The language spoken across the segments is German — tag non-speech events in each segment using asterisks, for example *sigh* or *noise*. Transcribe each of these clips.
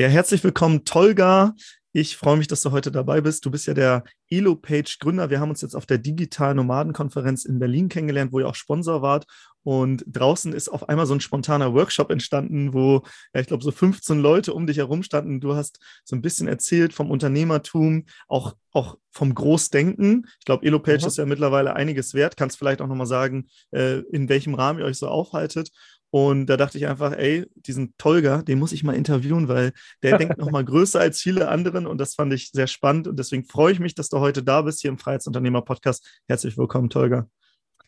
Ja, herzlich willkommen, Tolga. Ich freue mich, dass du heute dabei bist. Du bist ja der Elo-Page-Gründer. Wir haben uns jetzt auf der Digital Nomaden-Konferenz in Berlin kennengelernt, wo ihr auch Sponsor wart. Und draußen ist auf einmal so ein spontaner Workshop entstanden, wo ja, ich glaube so 15 Leute um dich herum standen. Du hast so ein bisschen erzählt vom Unternehmertum, auch, auch vom Großdenken. Ich glaube, Elo-Page mhm. ist ja mittlerweile einiges wert. Kannst vielleicht auch nochmal sagen, äh, in welchem Rahmen ihr euch so aufhaltet. Und da dachte ich einfach, ey, diesen Tolga, den muss ich mal interviewen, weil der denkt nochmal *laughs* größer als viele anderen und das fand ich sehr spannend. Und deswegen freue ich mich, dass du heute da bist hier im Freiheitsunternehmer-Podcast. Herzlich willkommen, Tolga.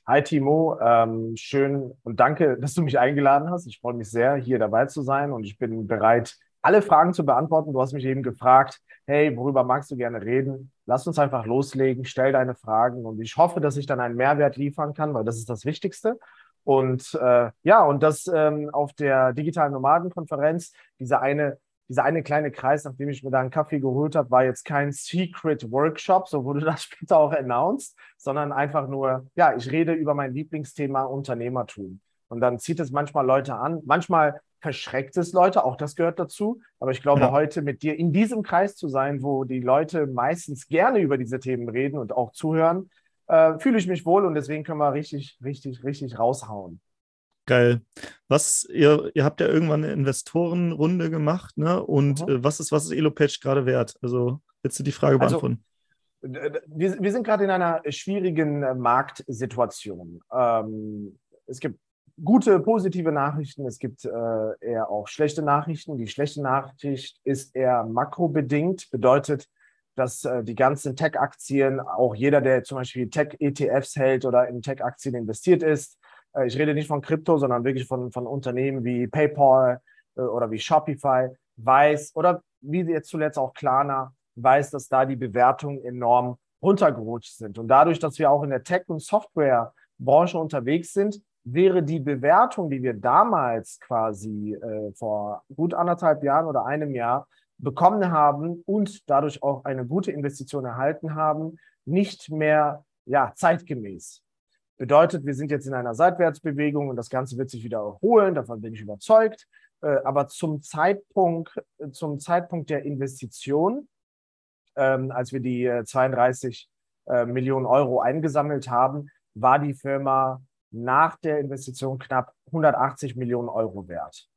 Hi Timo, ähm, schön und danke, dass du mich eingeladen hast. Ich freue mich sehr, hier dabei zu sein und ich bin bereit, alle Fragen zu beantworten. Du hast mich eben gefragt, hey, worüber magst du gerne reden? Lass uns einfach loslegen, stell deine Fragen und ich hoffe, dass ich dann einen Mehrwert liefern kann, weil das ist das Wichtigste. Und äh, ja, und das ähm, auf der digitalen Nomadenkonferenz, dieser eine, dieser eine kleine Kreis, nachdem ich mir da einen Kaffee geholt habe, war jetzt kein Secret Workshop, so wurde *laughs* das später auch announced, sondern einfach nur, ja, ich rede über mein Lieblingsthema Unternehmertum. Und dann zieht es manchmal Leute an, manchmal verschreckt es Leute, auch das gehört dazu. Aber ich glaube, ja. heute mit dir in diesem Kreis zu sein, wo die Leute meistens gerne über diese Themen reden und auch zuhören, äh, fühle ich mich wohl und deswegen können wir richtig, richtig, richtig raushauen. Geil. Was, ihr, ihr habt ja irgendwann eine Investorenrunde gemacht, ne? Und mhm. äh, was ist, was ist Elopatch gerade wert? Also, willst du die Frage also, beantworten? Also, wir, wir sind gerade in einer schwierigen äh, Marktsituation. Ähm, es gibt gute, positive Nachrichten, es gibt äh, eher auch schlechte Nachrichten. Die schlechte Nachricht ist eher makrobedingt, bedeutet, dass äh, die ganzen Tech-Aktien, auch jeder, der zum Beispiel Tech-ETFs hält oder in Tech-Aktien investiert ist, äh, ich rede nicht von Krypto, sondern wirklich von, von Unternehmen wie PayPal äh, oder wie Shopify, weiß oder wie jetzt zuletzt auch Klarna, weiß, dass da die Bewertungen enorm runtergerutscht sind. Und dadurch, dass wir auch in der Tech- und Software-Branche unterwegs sind, wäre die Bewertung, die wir damals quasi äh, vor gut anderthalb Jahren oder einem Jahr bekommen haben und dadurch auch eine gute Investition erhalten haben, nicht mehr ja, zeitgemäß. Bedeutet, wir sind jetzt in einer Seitwärtsbewegung und das Ganze wird sich wieder erholen, davon bin ich überzeugt. Äh, aber zum Zeitpunkt, zum Zeitpunkt der Investition, ähm, als wir die 32 äh, Millionen Euro eingesammelt haben, war die Firma nach der Investition knapp 180 Millionen Euro wert.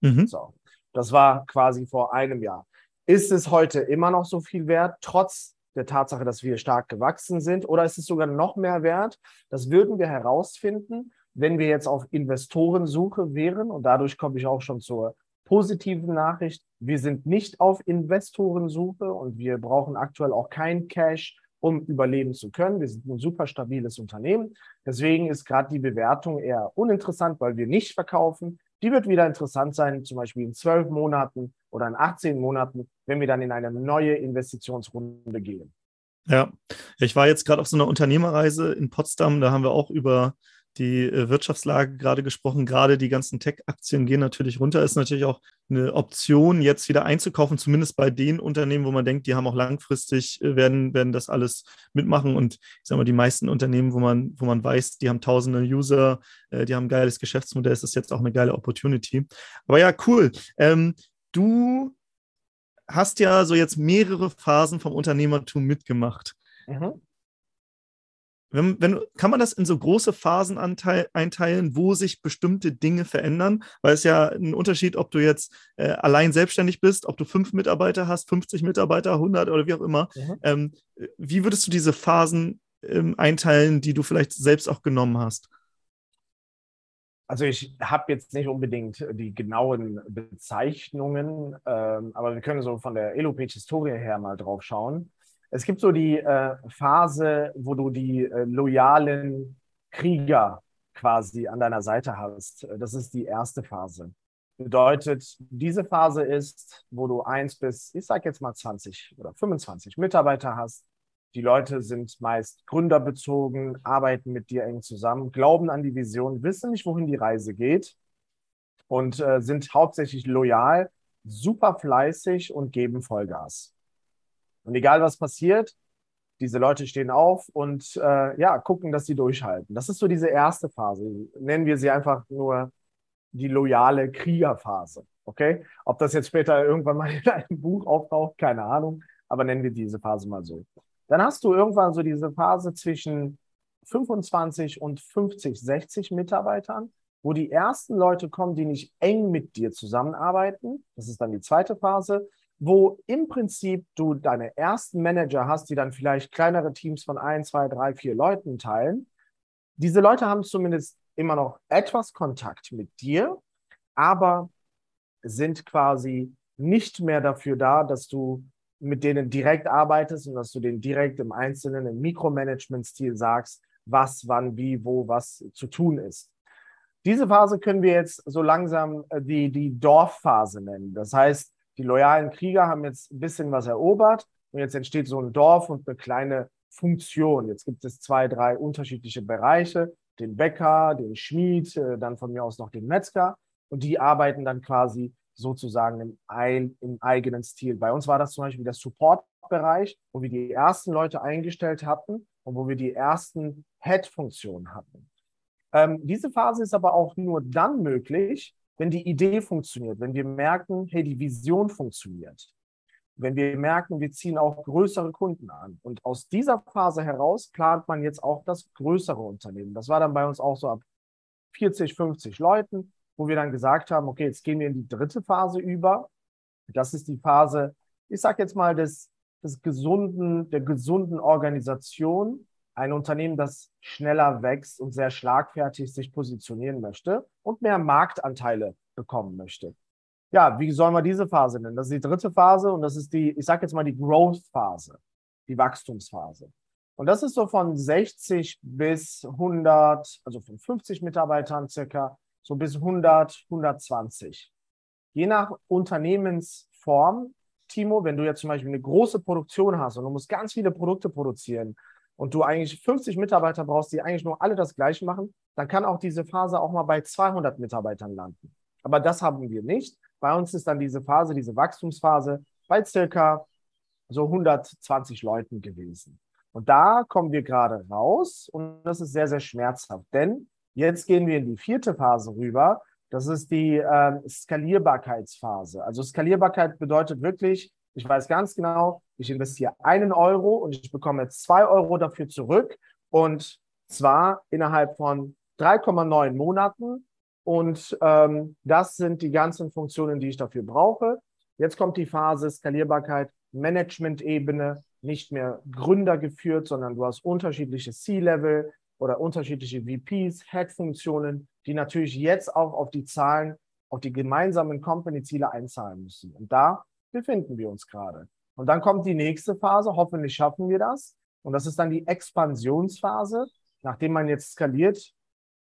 Mhm. So. Das war quasi vor einem Jahr. Ist es heute immer noch so viel wert, trotz der Tatsache, dass wir stark gewachsen sind? Oder ist es sogar noch mehr wert? Das würden wir herausfinden, wenn wir jetzt auf Investorensuche wären. Und dadurch komme ich auch schon zur positiven Nachricht. Wir sind nicht auf Investorensuche und wir brauchen aktuell auch kein Cash, um überleben zu können. Wir sind ein super stabiles Unternehmen. Deswegen ist gerade die Bewertung eher uninteressant, weil wir nicht verkaufen. Die wird wieder interessant sein, zum Beispiel in zwölf Monaten oder in 18 Monaten, wenn wir dann in eine neue Investitionsrunde gehen. Ja, ich war jetzt gerade auf so einer Unternehmerreise in Potsdam, da haben wir auch über die äh, Wirtschaftslage gerade gesprochen. Gerade die ganzen Tech-Aktien gehen natürlich runter. Ist natürlich auch eine Option, jetzt wieder einzukaufen, zumindest bei den Unternehmen, wo man denkt, die haben auch langfristig, äh, werden, werden das alles mitmachen. Und ich sage mal, die meisten Unternehmen, wo man, wo man weiß, die haben tausende User, äh, die haben ein geiles Geschäftsmodell, ist das jetzt auch eine geile Opportunity. Aber ja, cool. Ähm, du hast ja so jetzt mehrere Phasen vom Unternehmertum mitgemacht. Mhm. Wenn, wenn, kann man das in so große Phasen anteil, einteilen, wo sich bestimmte Dinge verändern? Weil es ja ein Unterschied, ob du jetzt äh, allein selbstständig bist, ob du fünf Mitarbeiter hast, 50 Mitarbeiter, 100 oder wie auch immer. Mhm. Ähm, wie würdest du diese Phasen ähm, einteilen, die du vielleicht selbst auch genommen hast? Also ich habe jetzt nicht unbedingt die genauen Bezeichnungen, ähm, aber wir können so von der Elopage-Historie her mal drauf schauen. Es gibt so die äh, Phase, wo du die äh, loyalen Krieger quasi an deiner Seite hast. Das ist die erste Phase. Bedeutet, diese Phase ist, wo du eins bis, ich sag jetzt mal 20 oder 25 Mitarbeiter hast. Die Leute sind meist gründerbezogen, arbeiten mit dir eng zusammen, glauben an die Vision, wissen nicht, wohin die Reise geht und äh, sind hauptsächlich loyal, super fleißig und geben Vollgas. Und egal was passiert, diese Leute stehen auf und äh, ja, gucken, dass sie durchhalten. Das ist so diese erste Phase. Nennen wir sie einfach nur die loyale Kriegerphase. Okay? Ob das jetzt später irgendwann mal *laughs* in einem Buch auftaucht, keine Ahnung, aber nennen wir diese Phase mal so. Dann hast du irgendwann so diese Phase zwischen 25 und 50, 60 Mitarbeitern, wo die ersten Leute kommen, die nicht eng mit dir zusammenarbeiten. Das ist dann die zweite Phase, wo im Prinzip du deine ersten Manager hast, die dann vielleicht kleinere Teams von ein, zwei, drei, vier Leuten teilen. Diese Leute haben zumindest immer noch etwas Kontakt mit dir, aber sind quasi nicht mehr dafür da, dass du mit denen direkt arbeitest und dass du denen direkt im Einzelnen, im Mikromanagement-Stil sagst, was, wann, wie, wo, was zu tun ist. Diese Phase können wir jetzt so langsam äh, die, die Dorfphase nennen. Das heißt, die loyalen Krieger haben jetzt ein bisschen was erobert und jetzt entsteht so ein Dorf und eine kleine Funktion. Jetzt gibt es zwei, drei unterschiedliche Bereiche, den Bäcker, den Schmied, äh, dann von mir aus noch den Metzger und die arbeiten dann quasi sozusagen im, im eigenen Stil. Bei uns war das zum Beispiel der Support-Bereich, wo wir die ersten Leute eingestellt hatten und wo wir die ersten Head-Funktionen hatten. Ähm, diese Phase ist aber auch nur dann möglich, wenn die Idee funktioniert, wenn wir merken, hey, die Vision funktioniert, wenn wir merken, wir ziehen auch größere Kunden an. Und aus dieser Phase heraus plant man jetzt auch das größere Unternehmen. Das war dann bei uns auch so ab 40, 50 Leuten, wo wir dann gesagt haben, okay, jetzt gehen wir in die dritte Phase über. Das ist die Phase, ich sage jetzt mal, des des gesunden, der gesunden Organisation ein Unternehmen, das schneller wächst und sehr schlagfertig sich positionieren möchte und mehr Marktanteile bekommen möchte. Ja, wie sollen wir diese Phase nennen? Das ist die dritte Phase und das ist die, ich sage jetzt mal die Growth-Phase, die Wachstumsphase. Und das ist so von 60 bis 100, also von 50 Mitarbeitern circa, so bis 100, 120. Je nach Unternehmensform Timo, wenn du jetzt zum Beispiel eine große Produktion hast und du musst ganz viele Produkte produzieren und du eigentlich 50 Mitarbeiter brauchst, die eigentlich nur alle das Gleiche machen, dann kann auch diese Phase auch mal bei 200 Mitarbeitern landen. Aber das haben wir nicht. Bei uns ist dann diese Phase, diese Wachstumsphase bei circa so 120 Leuten gewesen. Und da kommen wir gerade raus und das ist sehr, sehr schmerzhaft, denn jetzt gehen wir in die vierte Phase rüber das ist die äh, Skalierbarkeitsphase. Also Skalierbarkeit bedeutet wirklich, ich weiß ganz genau, ich investiere einen Euro und ich bekomme zwei Euro dafür zurück und zwar innerhalb von 3,9 Monaten. Und ähm, das sind die ganzen Funktionen, die ich dafür brauche. Jetzt kommt die Phase Skalierbarkeit, Management-Ebene, nicht mehr Gründer geführt, sondern du hast unterschiedliche C-Level oder unterschiedliche VPs, Head-Funktionen, die natürlich jetzt auch auf die Zahlen, auf die gemeinsamen Company-Ziele einzahlen müssen. Und da befinden wir uns gerade. Und dann kommt die nächste Phase, hoffentlich schaffen wir das. Und das ist dann die Expansionsphase, nachdem man jetzt skaliert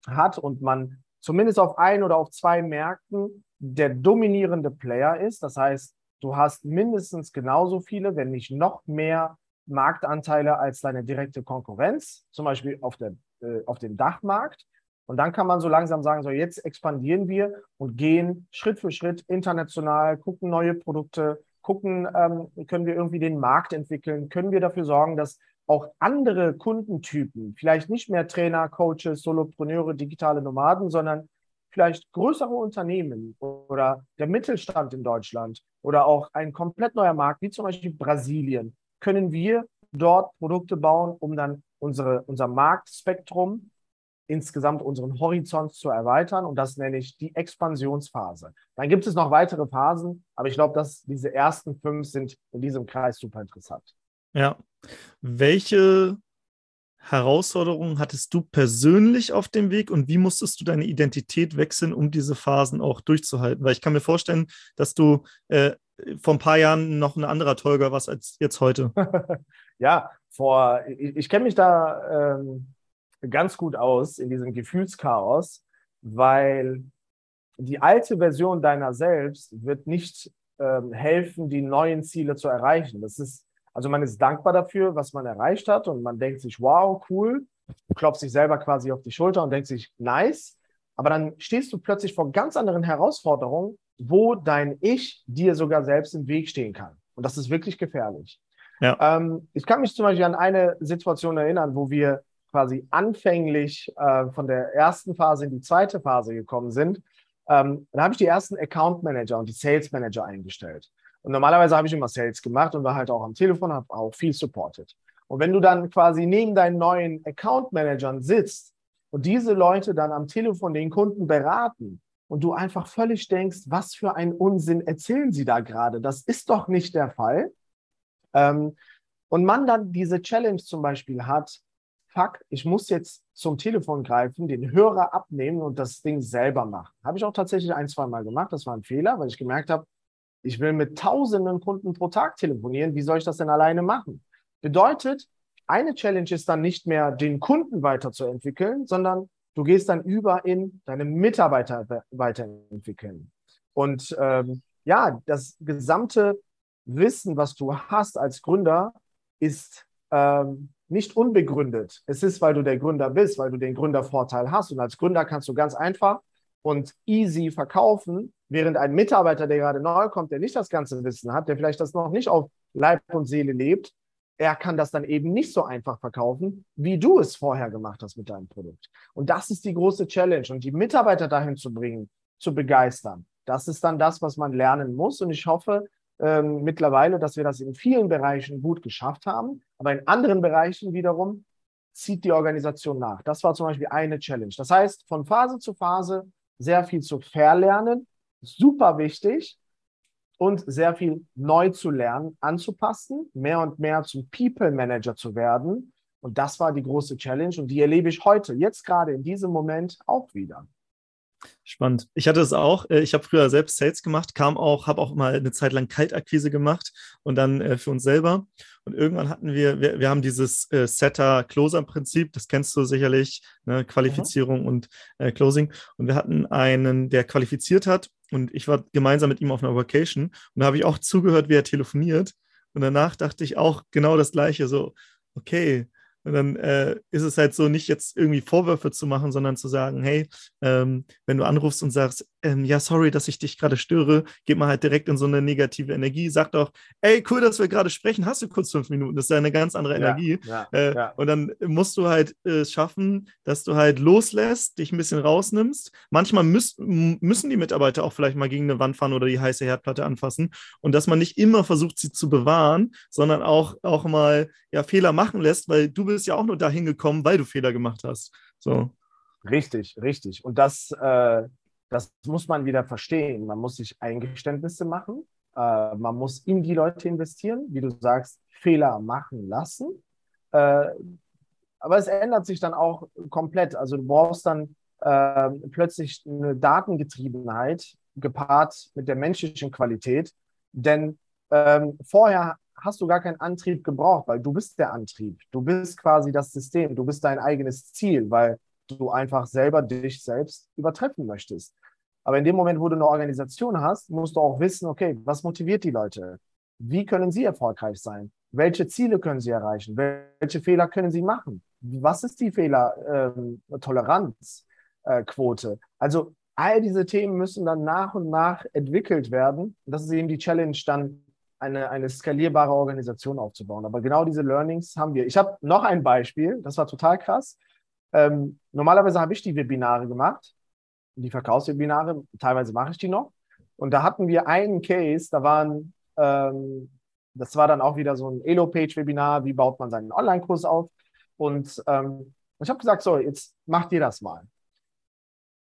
hat und man zumindest auf ein oder auf zwei Märkten der dominierende Player ist. Das heißt, du hast mindestens genauso viele, wenn nicht noch mehr Marktanteile als deine direkte Konkurrenz, zum Beispiel auf, der, äh, auf dem Dachmarkt. Und dann kann man so langsam sagen, so jetzt expandieren wir und gehen Schritt für Schritt international, gucken neue Produkte, gucken, ähm, können wir irgendwie den Markt entwickeln, können wir dafür sorgen, dass auch andere Kundentypen, vielleicht nicht mehr Trainer, Coaches, Solopreneure, digitale Nomaden, sondern vielleicht größere Unternehmen oder der Mittelstand in Deutschland oder auch ein komplett neuer Markt, wie zum Beispiel Brasilien, können wir dort Produkte bauen, um dann unsere, unser Marktspektrum insgesamt unseren Horizont zu erweitern. Und das nenne ich die Expansionsphase. Dann gibt es noch weitere Phasen, aber ich glaube, dass diese ersten fünf sind in diesem Kreis super interessant. Ja. Welche Herausforderungen hattest du persönlich auf dem Weg und wie musstest du deine Identität wechseln, um diese Phasen auch durchzuhalten? Weil ich kann mir vorstellen, dass du äh, vor ein paar Jahren noch ein anderer Tolga warst als jetzt heute. *laughs* ja, vor, ich, ich kenne mich da ähm, ganz gut aus in diesem Gefühlschaos, weil die alte Version deiner selbst wird nicht ähm, helfen, die neuen Ziele zu erreichen. Das ist, also man ist dankbar dafür, was man erreicht hat und man denkt sich, wow, cool, klopft sich selber quasi auf die Schulter und denkt sich, nice. Aber dann stehst du plötzlich vor ganz anderen Herausforderungen, wo dein Ich dir sogar selbst im Weg stehen kann. Und das ist wirklich gefährlich. Ja. Ähm, ich kann mich zum Beispiel an eine Situation erinnern, wo wir quasi anfänglich äh, von der ersten Phase in die zweite Phase gekommen sind. Ähm, dann habe ich die ersten Account Manager und die Sales Manager eingestellt. Und normalerweise habe ich immer Sales gemacht und war halt auch am Telefon, habe auch viel supported. Und wenn du dann quasi neben deinen neuen Account Managern sitzt und diese Leute dann am Telefon den Kunden beraten und du einfach völlig denkst, was für ein Unsinn erzählen sie da gerade? Das ist doch nicht der Fall. Ähm, und man dann diese Challenge zum Beispiel hat, fuck, ich muss jetzt zum Telefon greifen, den Hörer abnehmen und das Ding selber machen. Habe ich auch tatsächlich ein, zwei Mal gemacht. Das war ein Fehler, weil ich gemerkt habe, ich will mit tausenden Kunden pro Tag telefonieren. Wie soll ich das denn alleine machen? Bedeutet, eine Challenge ist dann nicht mehr, den Kunden weiterzuentwickeln, sondern du gehst dann über in deine Mitarbeiter weiterentwickeln. Und ähm, ja, das gesamte Wissen, was du hast als Gründer, ist ähm, nicht unbegründet. Es ist, weil du der Gründer bist, weil du den Gründervorteil hast. Und als Gründer kannst du ganz einfach und easy verkaufen, während ein Mitarbeiter, der gerade neu kommt, der nicht das ganze Wissen hat, der vielleicht das noch nicht auf Leib und Seele lebt, er kann das dann eben nicht so einfach verkaufen, wie du es vorher gemacht hast mit deinem Produkt. Und das ist die große Challenge. Und die Mitarbeiter dahin zu bringen, zu begeistern, das ist dann das, was man lernen muss. Und ich hoffe, ähm, mittlerweile, dass wir das in vielen Bereichen gut geschafft haben. Aber in anderen Bereichen wiederum zieht die Organisation nach. Das war zum Beispiel eine Challenge. Das heißt, von Phase zu Phase sehr viel zu verlernen, super wichtig und sehr viel neu zu lernen, anzupassen, mehr und mehr zum People Manager zu werden. Und das war die große Challenge und die erlebe ich heute, jetzt gerade in diesem Moment auch wieder. Spannend. Ich hatte es auch. Äh, ich habe früher selbst Sales gemacht, kam auch, habe auch mal eine Zeit lang Kaltakquise gemacht und dann äh, für uns selber. Und irgendwann hatten wir, wir, wir haben dieses äh, Setter-Closer-Prinzip, das kennst du sicherlich, ne? Qualifizierung mhm. und äh, Closing. Und wir hatten einen, der qualifiziert hat und ich war gemeinsam mit ihm auf einer Vacation und da habe ich auch zugehört, wie er telefoniert. Und danach dachte ich auch genau das Gleiche, so, okay, und dann äh, ist es halt so, nicht jetzt irgendwie Vorwürfe zu machen, sondern zu sagen, hey, ähm, wenn du anrufst und sagst, ähm, ja, sorry, dass ich dich gerade störe, geht man halt direkt in so eine negative Energie, sagt auch, ey, cool, dass wir gerade sprechen, hast du kurz fünf Minuten, das ist ja eine ganz andere Energie. Ja, ja, äh, ja. Und dann musst du halt äh, schaffen, dass du halt loslässt, dich ein bisschen rausnimmst. Manchmal müß, müssen die Mitarbeiter auch vielleicht mal gegen eine Wand fahren oder die heiße Herdplatte anfassen und dass man nicht immer versucht, sie zu bewahren, sondern auch, auch mal ja, Fehler machen lässt, weil du bist ja auch nur dahin gekommen, weil du Fehler gemacht hast. So. Richtig, richtig. Und das, äh, das muss man wieder verstehen. Man muss sich Eingeständnisse machen. Äh, man muss in die Leute investieren, wie du sagst, Fehler machen lassen. Äh, aber es ändert sich dann auch komplett. Also du brauchst dann äh, plötzlich eine Datengetriebenheit gepaart mit der menschlichen Qualität. Denn ähm, vorher hast du gar keinen Antrieb gebraucht, weil du bist der Antrieb. Du bist quasi das System. Du bist dein eigenes Ziel, weil du einfach selber dich selbst übertreffen möchtest. Aber in dem Moment, wo du eine Organisation hast, musst du auch wissen, okay, was motiviert die Leute? Wie können sie erfolgreich sein? Welche Ziele können sie erreichen? Welche Fehler können sie machen? Was ist die Fehlertoleranzquote? Ähm, äh, also all diese Themen müssen dann nach und nach entwickelt werden. Das ist eben die Challenge dann eine, eine skalierbare Organisation aufzubauen. Aber genau diese Learnings haben wir. Ich habe noch ein Beispiel, das war total krass. Ähm, normalerweise habe ich die Webinare gemacht, die Verkaufswebinare, teilweise mache ich die noch. Und da hatten wir einen Case, da waren, ähm, das war dann auch wieder so ein Elo-Page-Webinar, wie baut man seinen Online-Kurs auf. Und ähm, ich habe gesagt, so, jetzt macht ihr das mal.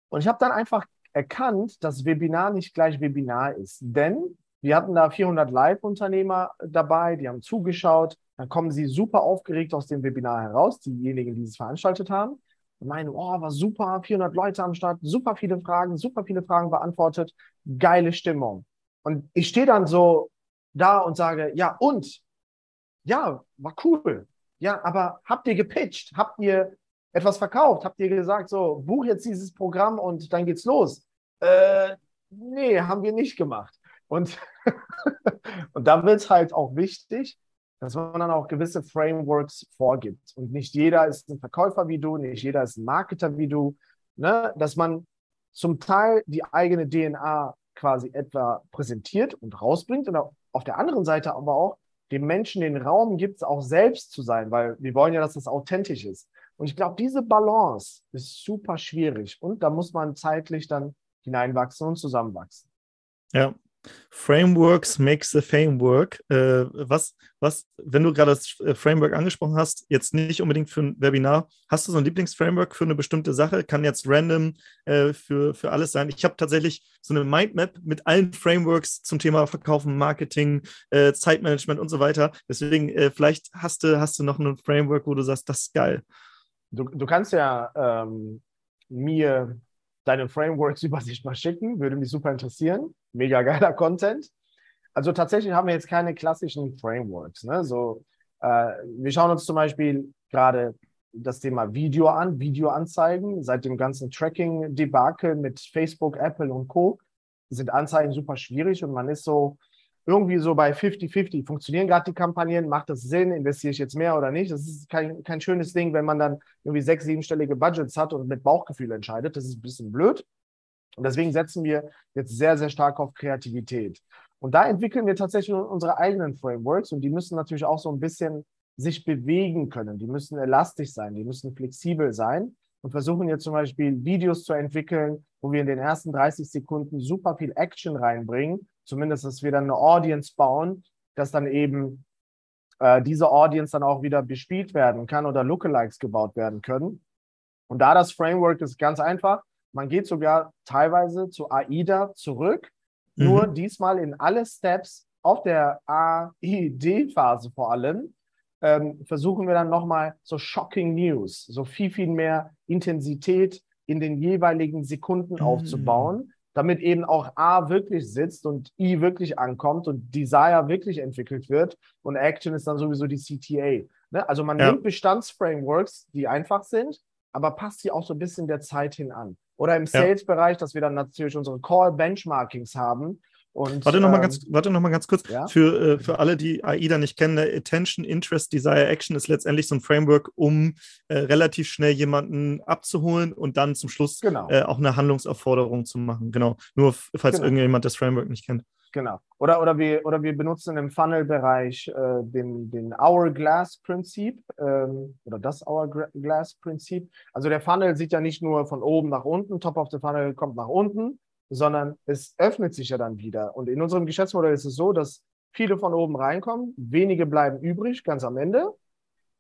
Und ich habe dann einfach erkannt, dass Webinar nicht gleich Webinar ist. Denn wir hatten da 400 Live-Unternehmer dabei, die haben zugeschaut. Dann kommen sie super aufgeregt aus dem Webinar heraus, diejenigen, die es veranstaltet haben. Und meinen, oh, war super, 400 Leute am Start, super viele Fragen, super viele Fragen beantwortet, geile Stimmung. Und ich stehe dann so da und sage, ja, und? Ja, war cool. Ja, aber habt ihr gepitcht? Habt ihr etwas verkauft? Habt ihr gesagt, so, buch jetzt dieses Programm und dann geht's los? Äh, nee, haben wir nicht gemacht. Und, *laughs* und da wird es halt auch wichtig, dass man dann auch gewisse Frameworks vorgibt. Und nicht jeder ist ein Verkäufer wie du, nicht jeder ist ein Marketer wie du. Ne? Dass man zum Teil die eigene DNA quasi etwa präsentiert und rausbringt und auf der anderen Seite aber auch dem Menschen den Raum gibt, auch selbst zu sein, weil wir wollen ja, dass das authentisch ist. Und ich glaube, diese Balance ist super schwierig und da muss man zeitlich dann hineinwachsen und zusammenwachsen. Ja, Frameworks makes the framework. Äh, was, was, wenn du gerade das äh, Framework angesprochen hast, jetzt nicht unbedingt für ein Webinar, hast du so ein Lieblingsframework für eine bestimmte Sache? Kann jetzt random äh, für, für alles sein. Ich habe tatsächlich so eine Mindmap mit allen Frameworks zum Thema Verkaufen, Marketing, äh, Zeitmanagement und so weiter. Deswegen, äh, vielleicht hast du, hast du noch ein Framework, wo du sagst, das ist geil. Du, du kannst ja ähm, mir deine Frameworks-Übersicht *laughs* mal schicken, würde mich super interessieren mega geiler Content. Also tatsächlich haben wir jetzt keine klassischen Frameworks. Ne? So, äh, wir schauen uns zum Beispiel gerade das Thema Video an, Videoanzeigen. Seit dem ganzen Tracking-Debakel mit Facebook, Apple und Co. sind Anzeigen super schwierig und man ist so irgendwie so bei 50-50. Funktionieren gerade die Kampagnen? Macht das Sinn? Investiere ich jetzt mehr oder nicht? Das ist kein, kein schönes Ding, wenn man dann irgendwie sechs, siebenstellige Budgets hat und mit Bauchgefühl entscheidet. Das ist ein bisschen blöd. Und deswegen setzen wir jetzt sehr, sehr stark auf Kreativität. Und da entwickeln wir tatsächlich unsere eigenen Frameworks und die müssen natürlich auch so ein bisschen sich bewegen können. Die müssen elastisch sein, die müssen flexibel sein und versuchen jetzt zum Beispiel Videos zu entwickeln, wo wir in den ersten 30 Sekunden super viel Action reinbringen. Zumindest, dass wir dann eine Audience bauen, dass dann eben äh, diese Audience dann auch wieder bespielt werden kann oder Lookalikes gebaut werden können. Und da das Framework ist ganz einfach. Man geht sogar teilweise zu AIDA zurück, mhm. nur diesmal in alle Steps auf der AID-Phase vor allem. Ähm, versuchen wir dann nochmal so shocking News, so viel, viel mehr Intensität in den jeweiligen Sekunden mhm. aufzubauen, damit eben auch A wirklich sitzt und I wirklich ankommt und Desire wirklich entwickelt wird und Action ist dann sowieso die CTA. Ne? Also man ja. nimmt Bestandsframeworks, die einfach sind, aber passt sie auch so ein bisschen der Zeit hin an. Oder im Sales-Bereich, dass wir dann natürlich unsere Call-Benchmarkings haben. Und, warte nochmal ähm, ganz, noch ganz kurz. Ja? Für, äh, für alle, die AIDA nicht kennen, Attention, Interest, Desire, Action ist letztendlich so ein Framework, um äh, relativ schnell jemanden abzuholen und dann zum Schluss genau. äh, auch eine Handlungsaufforderung zu machen. Genau. Nur falls genau. irgendjemand das Framework nicht kennt. Genau. Oder, oder, wir, oder wir benutzen im Funnel-Bereich äh, den, den Hourglass-Prinzip ähm, oder das Hourglass-Prinzip. Also der Funnel sieht ja nicht nur von oben nach unten, Top of the Funnel kommt nach unten, sondern es öffnet sich ja dann wieder. Und in unserem Geschäftsmodell ist es so, dass viele von oben reinkommen, wenige bleiben übrig, ganz am Ende.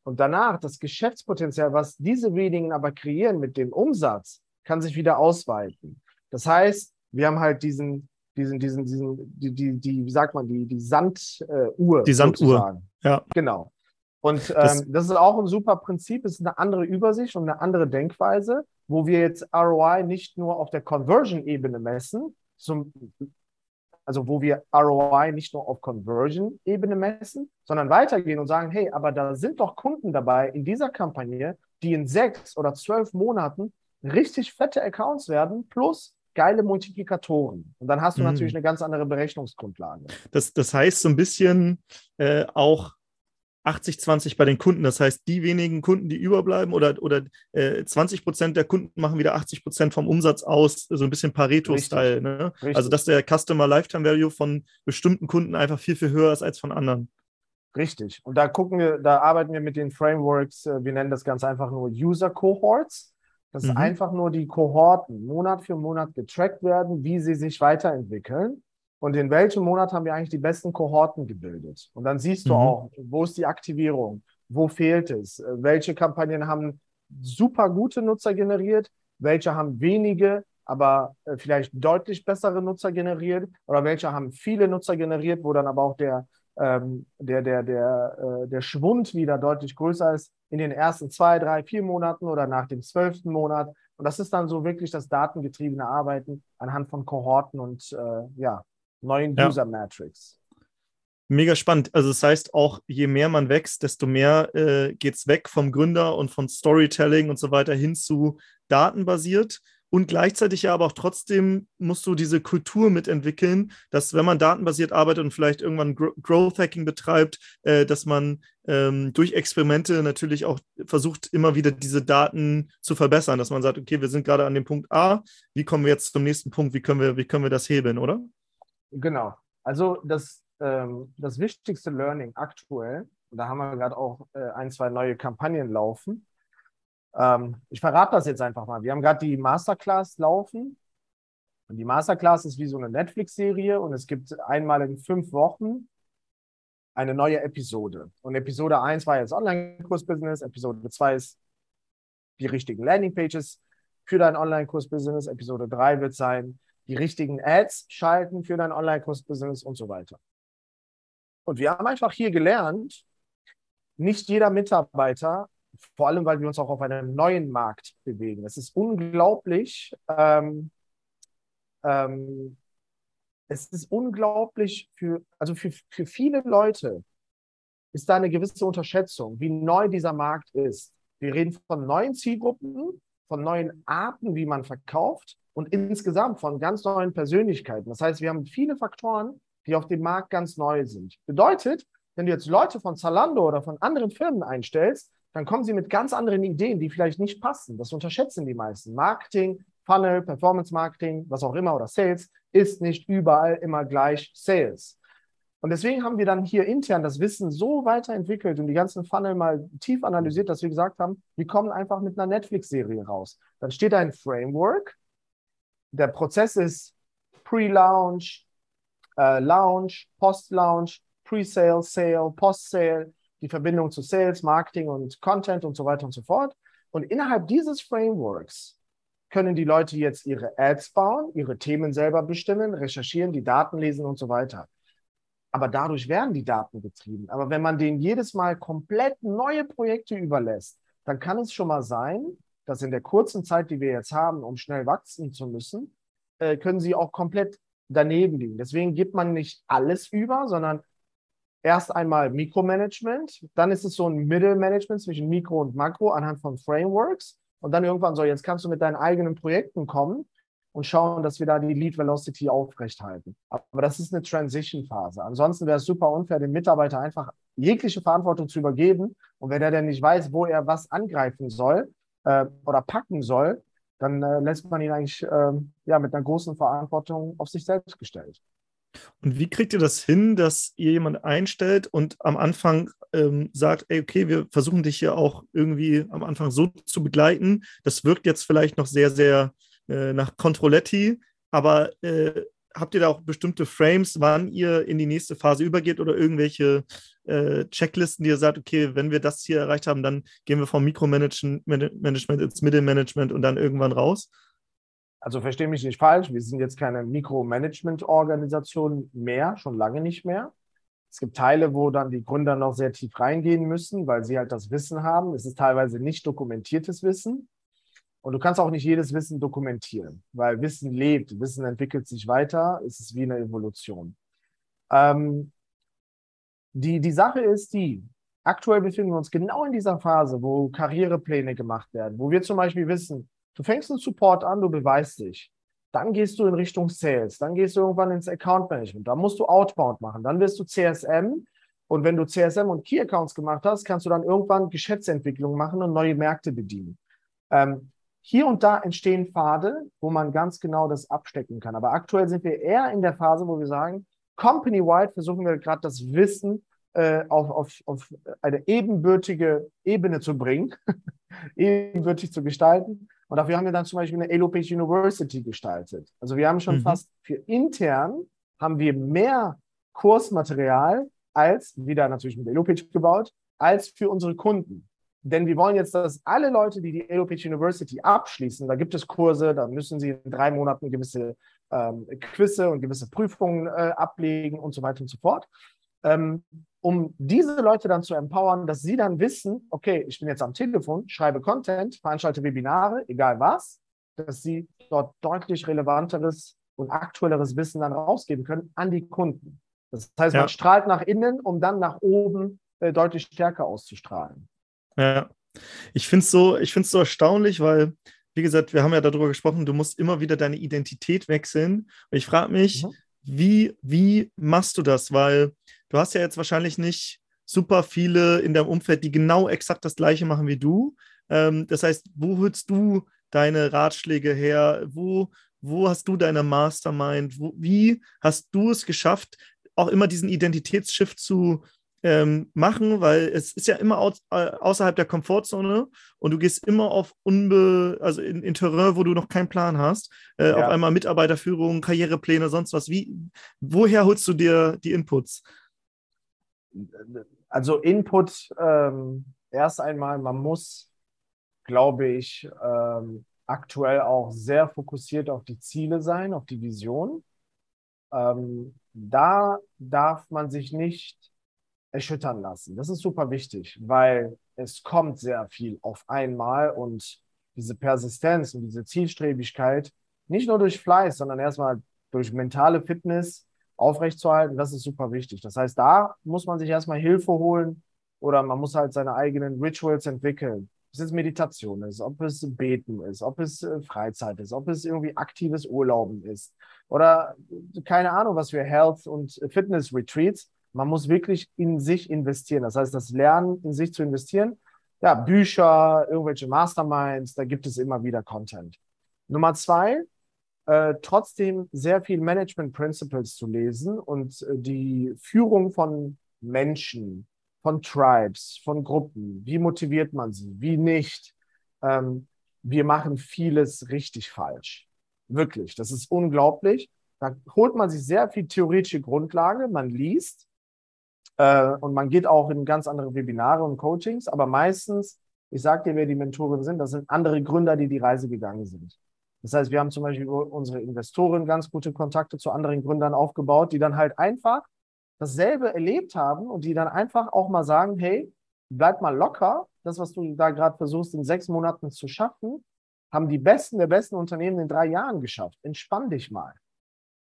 Und danach das Geschäftspotenzial, was diese wenigen aber kreieren mit dem Umsatz, kann sich wieder ausweiten. Das heißt, wir haben halt diesen diesen, diesen, diesen, die, die, die, wie sagt man, die, die Sanduhr. die Sanduhr. Ja. Genau. Und ähm, das, das, ist auch ein super Prinzip, es ist eine andere Übersicht und eine andere Denkweise, wo wir jetzt ROI nicht nur auf der Conversion-Ebene messen, zum, also wo wir ROI nicht nur auf Conversion-Ebene messen, sondern weitergehen und sagen, hey, aber da sind doch Kunden dabei in dieser Kampagne, die in sechs oder zwölf Monaten richtig fette Accounts werden, plus geile Multiplikatoren. Und dann hast du mhm. natürlich eine ganz andere Berechnungsgrundlage. Das, das heißt so ein bisschen äh, auch 80-20 bei den Kunden. Das heißt, die wenigen Kunden, die überbleiben oder, oder äh, 20 Prozent der Kunden machen wieder 80 Prozent vom Umsatz aus, so ein bisschen Pareto-Style. Ne? Also, dass der Customer Lifetime Value von bestimmten Kunden einfach viel, viel höher ist als von anderen. Richtig. Und da gucken wir, da arbeiten wir mit den Frameworks, äh, wir nennen das ganz einfach nur User Cohorts dass mhm. einfach nur die Kohorten Monat für Monat getrackt werden, wie sie sich weiterentwickeln und in welchem Monat haben wir eigentlich die besten Kohorten gebildet. Und dann siehst du mhm. auch, wo ist die Aktivierung, wo fehlt es, welche Kampagnen haben super gute Nutzer generiert, welche haben wenige, aber äh, vielleicht deutlich bessere Nutzer generiert oder welche haben viele Nutzer generiert, wo dann aber auch der ähm, der, der, der, äh, der Schwund wieder deutlich größer ist in den ersten zwei, drei, vier Monaten oder nach dem zwölften Monat. Und das ist dann so wirklich das datengetriebene Arbeiten anhand von Kohorten und äh, ja, neuen ja. User Metrics. Mega spannend. Also das heißt auch, je mehr man wächst, desto mehr äh, geht es weg vom Gründer und von Storytelling und so weiter hin zu datenbasiert. Und gleichzeitig ja aber auch trotzdem musst du diese Kultur mitentwickeln, dass wenn man datenbasiert arbeitet und vielleicht irgendwann Growth Hacking betreibt, äh, dass man ähm, durch Experimente natürlich auch versucht, immer wieder diese Daten zu verbessern, dass man sagt, okay, wir sind gerade an dem Punkt A, wie kommen wir jetzt zum nächsten Punkt, wie können wir, wie können wir das hebeln, oder? Genau. Also das, ähm, das wichtigste Learning aktuell, da haben wir gerade auch äh, ein, zwei neue Kampagnen laufen, ähm, ich verrate das jetzt einfach mal. Wir haben gerade die Masterclass laufen Und die Masterclass ist wie so eine Netflix-Serie und es gibt einmal in fünf Wochen eine neue Episode. Und Episode 1 war jetzt Online-Kurs-Business, Episode 2 ist die richtigen Landing-Pages für dein Online-Kurs-Business, Episode 3 wird sein, die richtigen Ads schalten für dein Online-Kurs-Business und so weiter. Und wir haben einfach hier gelernt, nicht jeder Mitarbeiter, vor allem weil wir uns auch auf einem neuen Markt bewegen. Es ist unglaublich, ähm, ähm, es ist unglaublich für, also für, für viele Leute ist da eine gewisse Unterschätzung, wie neu dieser Markt ist. Wir reden von neuen Zielgruppen, von neuen Arten, wie man verkauft und insgesamt von ganz neuen Persönlichkeiten. Das heißt, wir haben viele Faktoren, die auf dem Markt ganz neu sind. Bedeutet, wenn du jetzt Leute von Zalando oder von anderen Firmen einstellst, dann kommen sie mit ganz anderen Ideen, die vielleicht nicht passen. Das unterschätzen die meisten. Marketing, Funnel, Performance Marketing, was auch immer oder Sales ist nicht überall immer gleich Sales. Und deswegen haben wir dann hier intern das Wissen so weiterentwickelt und die ganzen Funnel mal tief analysiert, dass wir gesagt haben, wir kommen einfach mit einer Netflix-Serie raus. Dann steht ein Framework. Der Prozess ist Pre-Launch, äh, Launch, Post-Launch, Pre-Sale, Sale, Post-Sale, die Verbindung zu Sales, Marketing und Content und so weiter und so fort. Und innerhalb dieses Frameworks können die Leute jetzt ihre Ads bauen, ihre Themen selber bestimmen, recherchieren, die Daten lesen und so weiter. Aber dadurch werden die Daten getrieben. Aber wenn man denen jedes Mal komplett neue Projekte überlässt, dann kann es schon mal sein, dass in der kurzen Zeit, die wir jetzt haben, um schnell wachsen zu müssen, äh, können sie auch komplett daneben liegen. Deswegen gibt man nicht alles über, sondern erst einmal Mikromanagement, dann ist es so ein Mittelmanagement zwischen Mikro und Makro anhand von Frameworks und dann irgendwann so, jetzt kannst du mit deinen eigenen Projekten kommen und schauen, dass wir da die Lead Velocity aufrechthalten. Aber das ist eine Transition-Phase. Ansonsten wäre es super unfair, dem Mitarbeiter einfach jegliche Verantwortung zu übergeben. Und wenn er dann nicht weiß, wo er was angreifen soll äh, oder packen soll, dann äh, lässt man ihn eigentlich äh, ja, mit einer großen Verantwortung auf sich selbst gestellt. Und wie kriegt ihr das hin, dass ihr jemanden einstellt und am Anfang ähm, sagt, ey, okay, wir versuchen dich hier auch irgendwie am Anfang so zu begleiten. Das wirkt jetzt vielleicht noch sehr, sehr äh, nach Controletti, aber äh, habt ihr da auch bestimmte Frames, wann ihr in die nächste Phase übergeht oder irgendwelche äh, Checklisten, die ihr sagt, okay, wenn wir das hier erreicht haben, dann gehen wir vom Mikromanagement ins Mittelmanagement und dann irgendwann raus? Also verstehe mich nicht falsch, wir sind jetzt keine Mikromanagement-Organisation mehr, schon lange nicht mehr. Es gibt Teile, wo dann die Gründer noch sehr tief reingehen müssen, weil sie halt das Wissen haben. Es ist teilweise nicht dokumentiertes Wissen. Und du kannst auch nicht jedes Wissen dokumentieren, weil Wissen lebt, Wissen entwickelt sich weiter, es ist wie eine Evolution. Ähm, die, die Sache ist die, aktuell befinden wir uns genau in dieser Phase, wo Karrierepläne gemacht werden, wo wir zum Beispiel wissen, du fängst einen Support an, du beweist dich. Dann gehst du in Richtung Sales, dann gehst du irgendwann ins Account Management, dann musst du Outbound machen, dann wirst du CSM und wenn du CSM und Key Accounts gemacht hast, kannst du dann irgendwann Geschäftsentwicklung machen und neue Märkte bedienen. Ähm, hier und da entstehen Pfade, wo man ganz genau das abstecken kann. Aber aktuell sind wir eher in der Phase, wo wir sagen, company-wide versuchen wir gerade das Wissen äh, auf, auf, auf eine ebenbürtige Ebene zu bringen, *laughs* ebenbürtig zu gestalten. Und dafür haben wir dann zum Beispiel eine Elopage University gestaltet. Also wir haben schon mhm. fast für intern haben wir mehr Kursmaterial als, wieder natürlich mit Elopage gebaut, als für unsere Kunden. Denn wir wollen jetzt, dass alle Leute, die die EloPitch University abschließen, da gibt es Kurse, da müssen sie in drei Monaten gewisse ähm, Quizze und gewisse Prüfungen äh, ablegen und so weiter und so fort. Ähm, um diese Leute dann zu empowern, dass sie dann wissen, okay, ich bin jetzt am Telefon, schreibe Content, veranstalte Webinare, egal was, dass sie dort deutlich relevanteres und aktuelleres Wissen dann rausgeben können an die Kunden. Das heißt, ja. man strahlt nach innen, um dann nach oben äh, deutlich stärker auszustrahlen. Ja, ich finde es so, so erstaunlich, weil, wie gesagt, wir haben ja darüber gesprochen, du musst immer wieder deine Identität wechseln. Und ich frage mich, mhm. wie, wie machst du das? Weil du hast ja jetzt wahrscheinlich nicht super viele in deinem Umfeld, die genau exakt das Gleiche machen wie du. Ähm, das heißt, wo holst du deine Ratschläge her? Wo, wo hast du deine Mastermind? Wo, wie hast du es geschafft, auch immer diesen Identitätsschiff zu, ähm, machen, weil es ist ja immer au äh, außerhalb der Komfortzone und du gehst immer auf unbe also in, in Terrain, wo du noch keinen Plan hast. Äh, ja. Auf einmal Mitarbeiterführung, Karrierepläne, sonst was. Wie, woher holst du dir die Inputs? Also Input ähm, erst einmal, man muss, glaube ich, ähm, aktuell auch sehr fokussiert auf die Ziele sein, auf die Vision. Ähm, da darf man sich nicht erschüttern lassen. Das ist super wichtig, weil es kommt sehr viel auf einmal und diese Persistenz und diese Zielstrebigkeit, nicht nur durch Fleiß, sondern erstmal durch mentale Fitness aufrechtzuerhalten, das ist super wichtig. Das heißt, da muss man sich erstmal Hilfe holen oder man muss halt seine eigenen Rituals entwickeln. Ob es jetzt Meditation ist, ob es Beten ist, ob es äh, Freizeit ist, ob es irgendwie aktives Urlauben ist oder keine Ahnung, was für Health- und Fitness-Retreats. Man muss wirklich in sich investieren. Das heißt, das Lernen in sich zu investieren. Ja, Bücher, irgendwelche Masterminds, da gibt es immer wieder Content. Nummer zwei, äh, trotzdem sehr viel Management Principles zu lesen und äh, die Führung von Menschen, von Tribes, von Gruppen. Wie motiviert man sie? Wie nicht? Ähm, wir machen vieles richtig falsch. Wirklich, das ist unglaublich. Da holt man sich sehr viel theoretische Grundlage, man liest, äh, und man geht auch in ganz andere Webinare und Coachings, aber meistens, ich sage dir, wer die Mentoren sind, das sind andere Gründer, die die Reise gegangen sind. Das heißt, wir haben zum Beispiel unsere Investoren ganz gute Kontakte zu anderen Gründern aufgebaut, die dann halt einfach dasselbe erlebt haben und die dann einfach auch mal sagen, hey, bleib mal locker. Das, was du da gerade versuchst, in sechs Monaten zu schaffen, haben die Besten der besten Unternehmen in drei Jahren geschafft. Entspann dich mal.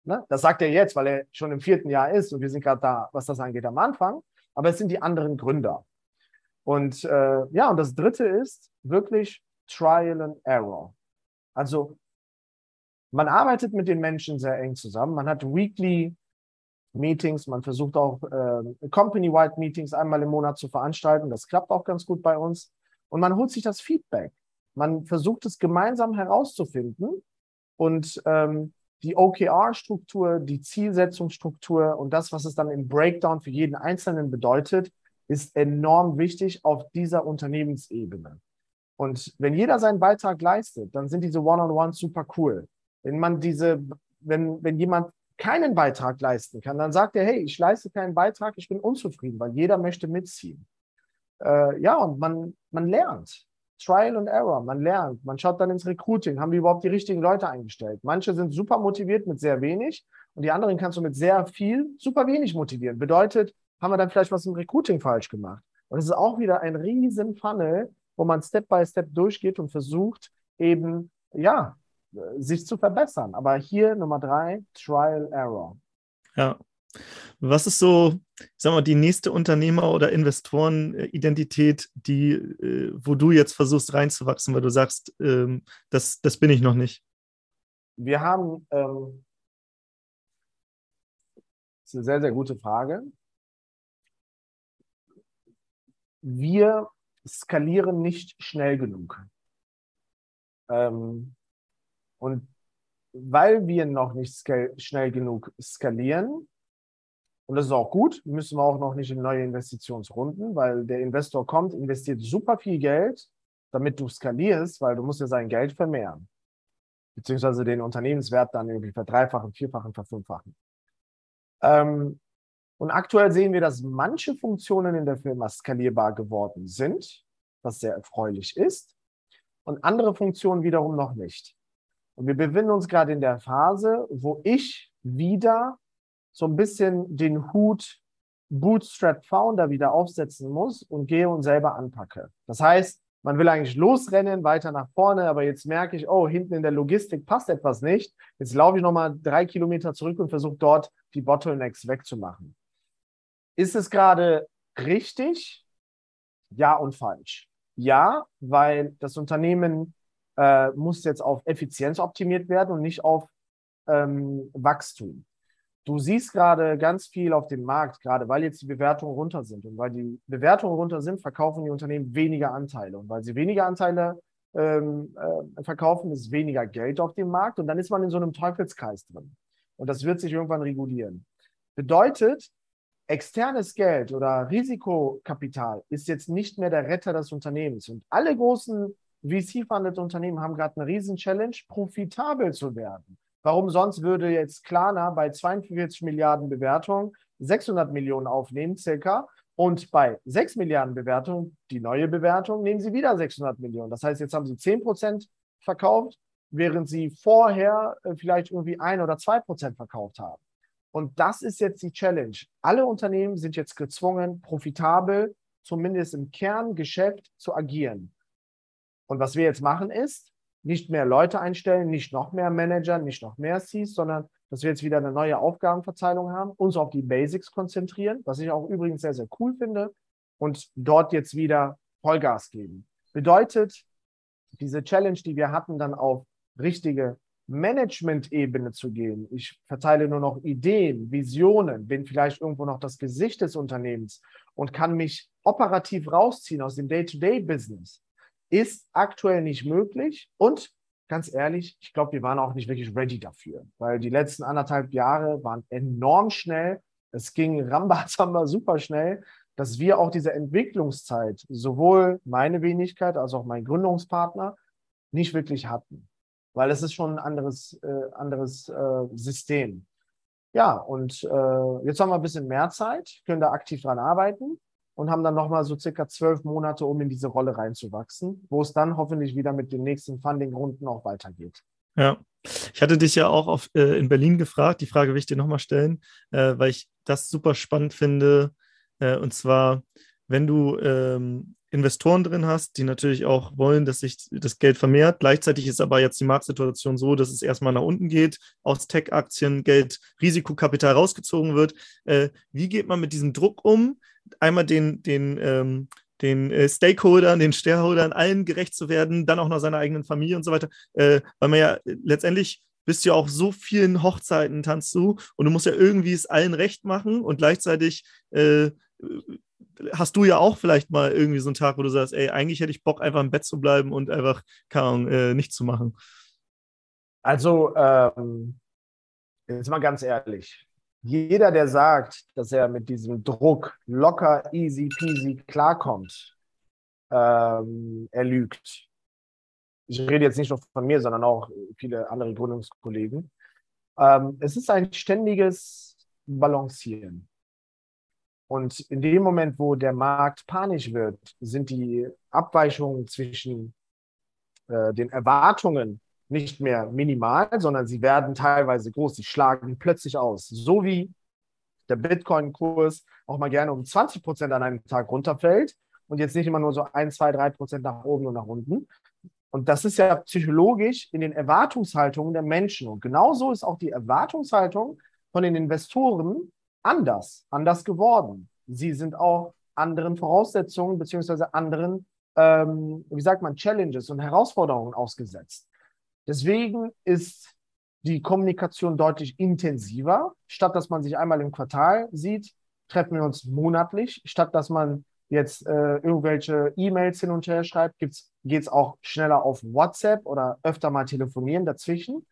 Ne? Das sagt er jetzt, weil er schon im vierten Jahr ist und wir sind gerade da, was das angeht, am Anfang. Aber es sind die anderen Gründer. Und äh, ja, und das dritte ist wirklich Trial and Error. Also man arbeitet mit den Menschen sehr eng zusammen. Man hat Weekly Meetings, man versucht auch äh, Company-wide Meetings einmal im Monat zu veranstalten. Das klappt auch ganz gut bei uns. Und man holt sich das Feedback. Man versucht es gemeinsam herauszufinden. Und ähm, die OKR-Struktur, die Zielsetzungsstruktur und das, was es dann im Breakdown für jeden Einzelnen bedeutet, ist enorm wichtig auf dieser Unternehmensebene. Und wenn jeder seinen Beitrag leistet, dann sind diese One-on-Ones super cool. Wenn man diese, wenn, wenn jemand keinen Beitrag leisten kann, dann sagt er, hey, ich leiste keinen Beitrag, ich bin unzufrieden, weil jeder möchte mitziehen. Äh, ja, und man, man lernt. Trial and Error. Man lernt, man schaut dann ins Recruiting, haben wir überhaupt die richtigen Leute eingestellt. Manche sind super motiviert mit sehr wenig und die anderen kannst du mit sehr viel super wenig motivieren. Bedeutet, haben wir dann vielleicht was im Recruiting falsch gemacht. Und es ist auch wieder ein riesen Funnel, wo man Step by Step durchgeht und versucht eben, ja, sich zu verbessern. Aber hier Nummer drei, Trial Error. Ja, was ist so, ich sag mal, die nächste Unternehmer- oder Investorenidentität, die, äh, wo du jetzt versuchst reinzuwachsen, weil du sagst, ähm, das, das bin ich noch nicht? Wir haben, ähm, das ist eine sehr, sehr gute Frage. Wir skalieren nicht schnell genug. Ähm, und weil wir noch nicht schnell genug skalieren, und das ist auch gut, müssen wir auch noch nicht in neue Investitionsrunden, weil der Investor kommt, investiert super viel Geld, damit du skalierst, weil du musst ja sein Geld vermehren. Beziehungsweise den Unternehmenswert dann irgendwie verdreifachen, vierfachen, verfünffachen. Ähm, und aktuell sehen wir, dass manche Funktionen in der Firma skalierbar geworden sind, was sehr erfreulich ist, und andere Funktionen wiederum noch nicht. Und wir befinden uns gerade in der Phase, wo ich wieder so ein bisschen den Hut Bootstrap Founder wieder aufsetzen muss und gehe und selber anpacke. Das heißt, man will eigentlich losrennen, weiter nach vorne, aber jetzt merke ich, oh, hinten in der Logistik passt etwas nicht. Jetzt laufe ich nochmal drei Kilometer zurück und versuche dort die Bottlenecks wegzumachen. Ist es gerade richtig? Ja und falsch. Ja, weil das Unternehmen äh, muss jetzt auf Effizienz optimiert werden und nicht auf ähm, Wachstum du siehst gerade ganz viel auf dem Markt, gerade weil jetzt die Bewertungen runter sind. Und weil die Bewertungen runter sind, verkaufen die Unternehmen weniger Anteile. Und weil sie weniger Anteile ähm, äh, verkaufen, ist weniger Geld auf dem Markt. Und dann ist man in so einem Teufelskreis drin. Und das wird sich irgendwann regulieren. Bedeutet, externes Geld oder Risikokapital ist jetzt nicht mehr der Retter des Unternehmens. Und alle großen VC-funded Unternehmen haben gerade eine riesen Challenge, profitabel zu werden. Warum sonst würde jetzt Klarna bei 42 Milliarden Bewertung 600 Millionen aufnehmen, circa, und bei 6 Milliarden Bewertung, die neue Bewertung, nehmen sie wieder 600 Millionen. Das heißt, jetzt haben sie 10 Prozent verkauft, während sie vorher äh, vielleicht irgendwie 1 oder 2 Prozent verkauft haben. Und das ist jetzt die Challenge. Alle Unternehmen sind jetzt gezwungen, profitabel, zumindest im Kerngeschäft, zu agieren. Und was wir jetzt machen ist, nicht mehr Leute einstellen, nicht noch mehr Manager, nicht noch mehr Cs, sondern dass wir jetzt wieder eine neue Aufgabenverteilung haben, uns auf die Basics konzentrieren, was ich auch übrigens sehr, sehr cool finde, und dort jetzt wieder Vollgas geben. Bedeutet, diese Challenge, die wir hatten, dann auf richtige Management-Ebene zu gehen. Ich verteile nur noch Ideen, Visionen, bin vielleicht irgendwo noch das Gesicht des Unternehmens und kann mich operativ rausziehen aus dem Day-to-Day-Business, ist aktuell nicht möglich. Und ganz ehrlich, ich glaube, wir waren auch nicht wirklich ready dafür, weil die letzten anderthalb Jahre waren enorm schnell. Es ging *laughs* Rambazamba super schnell, dass wir auch diese Entwicklungszeit, sowohl meine Wenigkeit als auch mein Gründungspartner, nicht wirklich hatten weil es ist schon ein anderes, äh, anderes äh, System. Ja, und äh, jetzt haben wir ein bisschen mehr Zeit, können da aktiv dran arbeiten und haben dann nochmal so circa zwölf Monate, um in diese Rolle reinzuwachsen, wo es dann hoffentlich wieder mit den nächsten Funding-Runden auch weitergeht. Ja, ich hatte dich ja auch auf, äh, in Berlin gefragt, die Frage will ich dir nochmal stellen, äh, weil ich das super spannend finde. Äh, und zwar, wenn du ähm, Investoren drin hast, die natürlich auch wollen, dass sich das Geld vermehrt. Gleichzeitig ist aber jetzt die Marktsituation so, dass es erstmal nach unten geht, aus Tech-Aktien Geld, Risikokapital rausgezogen wird. Äh, wie geht man mit diesem Druck um? Einmal den, den, ähm, den äh, Stakeholdern, den Shareholdern, allen gerecht zu werden, dann auch noch seiner eigenen Familie und so weiter, äh, weil man ja letztendlich bist ja auch so vielen Hochzeiten tanzt du und du musst ja irgendwie es allen recht machen und gleichzeitig äh, hast du ja auch vielleicht mal irgendwie so einen Tag, wo du sagst, ey, eigentlich hätte ich Bock, einfach im Bett zu bleiben und einfach, keine Ahnung, äh, nichts zu machen. Also, ähm, jetzt mal ganz ehrlich. Jeder, der sagt, dass er mit diesem Druck locker, easy peasy klarkommt, ähm, er lügt. Ich rede jetzt nicht nur von mir, sondern auch viele andere Gründungskollegen. Ähm, es ist ein ständiges Balancieren. Und in dem Moment, wo der Markt panisch wird, sind die Abweichungen zwischen äh, den Erwartungen nicht mehr minimal, sondern sie werden teilweise groß. Sie schlagen plötzlich aus. So wie der Bitcoin-Kurs auch mal gerne um 20 Prozent an einem Tag runterfällt und jetzt nicht immer nur so ein, zwei, drei Prozent nach oben und nach unten. Und das ist ja psychologisch in den Erwartungshaltungen der Menschen. Und genauso ist auch die Erwartungshaltung von den Investoren anders, anders geworden. Sie sind auch anderen Voraussetzungen beziehungsweise anderen, ähm, wie sagt man, Challenges und Herausforderungen ausgesetzt. Deswegen ist die Kommunikation deutlich intensiver. Statt dass man sich einmal im Quartal sieht, treffen wir uns monatlich. Statt dass man jetzt äh, irgendwelche E-Mails hin und her schreibt, geht es auch schneller auf WhatsApp oder öfter mal telefonieren dazwischen.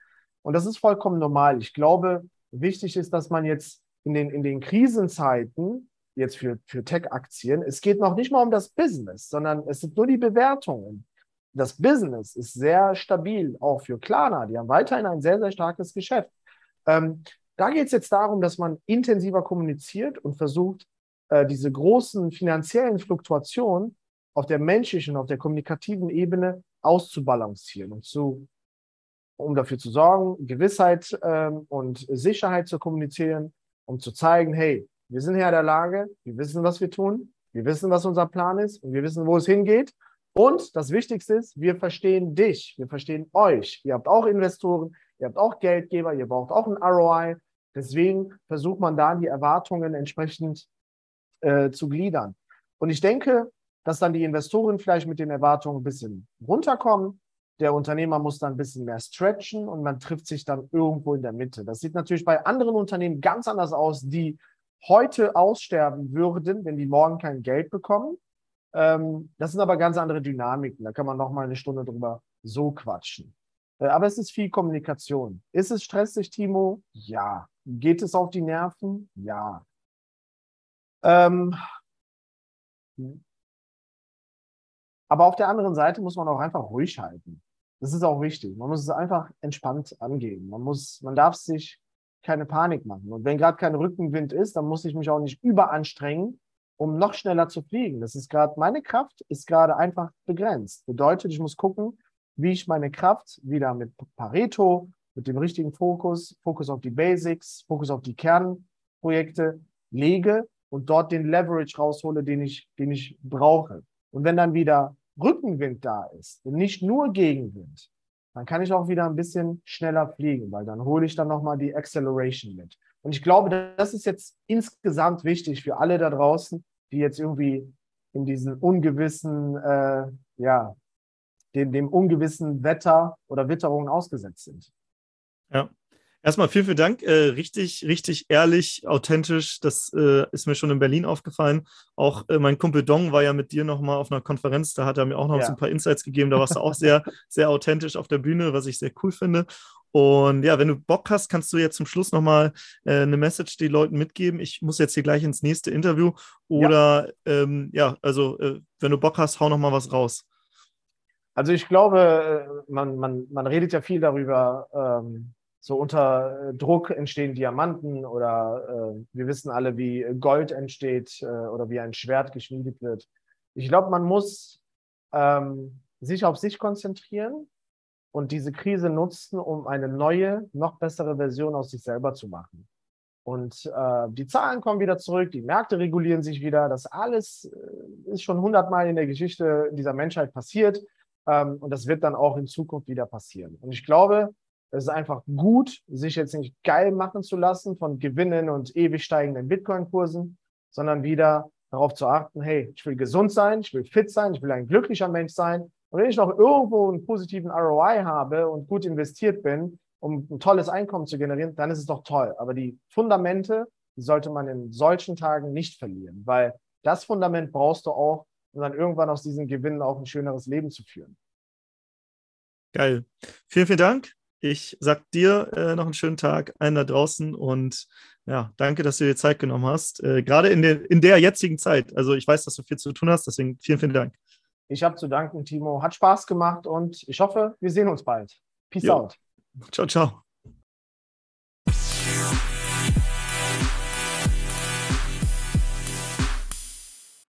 Und das ist vollkommen normal. Ich glaube, wichtig ist, dass man jetzt in den, in den Krisenzeiten, jetzt für, für Tech-Aktien, es geht noch nicht mal um das Business, sondern es sind nur die Bewertungen. Das Business ist sehr stabil, auch für Klarna. Die haben weiterhin ein sehr, sehr starkes Geschäft. Ähm, da geht es jetzt darum, dass man intensiver kommuniziert und versucht, äh, diese großen finanziellen Fluktuationen auf der menschlichen, auf der kommunikativen Ebene auszubalancieren und zu, um dafür zu sorgen, Gewissheit ähm, und Sicherheit zu kommunizieren um zu zeigen, hey, wir sind Herr der Lage, wir wissen, was wir tun, wir wissen, was unser Plan ist und wir wissen, wo es hingeht. Und das Wichtigste ist, wir verstehen dich, wir verstehen euch. Ihr habt auch Investoren, ihr habt auch Geldgeber, ihr braucht auch ein ROI. Deswegen versucht man da die Erwartungen entsprechend äh, zu gliedern. Und ich denke, dass dann die Investoren vielleicht mit den Erwartungen ein bisschen runterkommen der Unternehmer muss dann ein bisschen mehr stretchen und man trifft sich dann irgendwo in der Mitte. Das sieht natürlich bei anderen Unternehmen ganz anders aus, die heute aussterben würden, wenn die morgen kein Geld bekommen. Ähm, das sind aber ganz andere Dynamiken. Da kann man noch mal eine Stunde drüber so quatschen. Äh, aber es ist viel Kommunikation. Ist es stressig, Timo? Ja. Geht es auf die Nerven? Ja. Ähm, aber auf der anderen Seite muss man auch einfach ruhig halten. Das ist auch wichtig. Man muss es einfach entspannt angehen. Man muss, man darf sich keine Panik machen. Und wenn gerade kein Rückenwind ist, dann muss ich mich auch nicht überanstrengen, um noch schneller zu fliegen. Das ist gerade, meine Kraft ist gerade einfach begrenzt. Bedeutet, ich muss gucken, wie ich meine Kraft wieder mit Pareto, mit dem richtigen Fokus, Fokus auf die Basics, Fokus auf die Kernprojekte lege und dort den Leverage raushole, den ich, den ich brauche. Und wenn dann wieder Rückenwind da ist und nicht nur Gegenwind, dann kann ich auch wieder ein bisschen schneller fliegen, weil dann hole ich dann nochmal die Acceleration mit. Und ich glaube, das ist jetzt insgesamt wichtig für alle da draußen, die jetzt irgendwie in diesen ungewissen, äh, ja, dem, dem ungewissen Wetter oder Witterungen ausgesetzt sind. Ja. Erstmal vielen, vielen Dank. Äh, richtig, richtig ehrlich, authentisch. Das äh, ist mir schon in Berlin aufgefallen. Auch äh, mein Kumpel Dong war ja mit dir nochmal auf einer Konferenz. Da hat er mir auch noch ja. so ein paar Insights gegeben. Da warst du auch sehr, *laughs* sehr authentisch auf der Bühne, was ich sehr cool finde. Und ja, wenn du Bock hast, kannst du jetzt zum Schluss nochmal äh, eine Message den Leuten mitgeben. Ich muss jetzt hier gleich ins nächste Interview. Oder ja, ähm, ja also äh, wenn du Bock hast, hau nochmal was raus. Also ich glaube, äh, man, man, man redet ja viel darüber, ähm, so unter äh, Druck entstehen Diamanten oder äh, wir wissen alle, wie Gold entsteht äh, oder wie ein Schwert geschmiedet wird. Ich glaube, man muss ähm, sich auf sich konzentrieren und diese Krise nutzen, um eine neue, noch bessere Version aus sich selber zu machen. Und äh, die Zahlen kommen wieder zurück, die Märkte regulieren sich wieder. Das alles äh, ist schon hundertmal in der Geschichte dieser Menschheit passiert. Ähm, und das wird dann auch in Zukunft wieder passieren. Und ich glaube, es ist einfach gut, sich jetzt nicht geil machen zu lassen von Gewinnen und ewig steigenden Bitcoin-Kursen, sondern wieder darauf zu achten, hey, ich will gesund sein, ich will fit sein, ich will ein glücklicher Mensch sein. Und wenn ich noch irgendwo einen positiven ROI habe und gut investiert bin, um ein tolles Einkommen zu generieren, dann ist es doch toll. Aber die Fundamente, die sollte man in solchen Tagen nicht verlieren, weil das Fundament brauchst du auch, um dann irgendwann aus diesen Gewinnen auch ein schöneres Leben zu führen. Geil. Vielen, vielen Dank. Ich sag dir äh, noch einen schönen Tag, einen da draußen und ja, danke, dass du dir Zeit genommen hast. Äh, gerade in der, in der jetzigen Zeit. Also ich weiß, dass du viel zu tun hast, deswegen vielen, vielen Dank. Ich habe zu danken, Timo. Hat Spaß gemacht und ich hoffe, wir sehen uns bald. Peace jo. out. Ciao, ciao.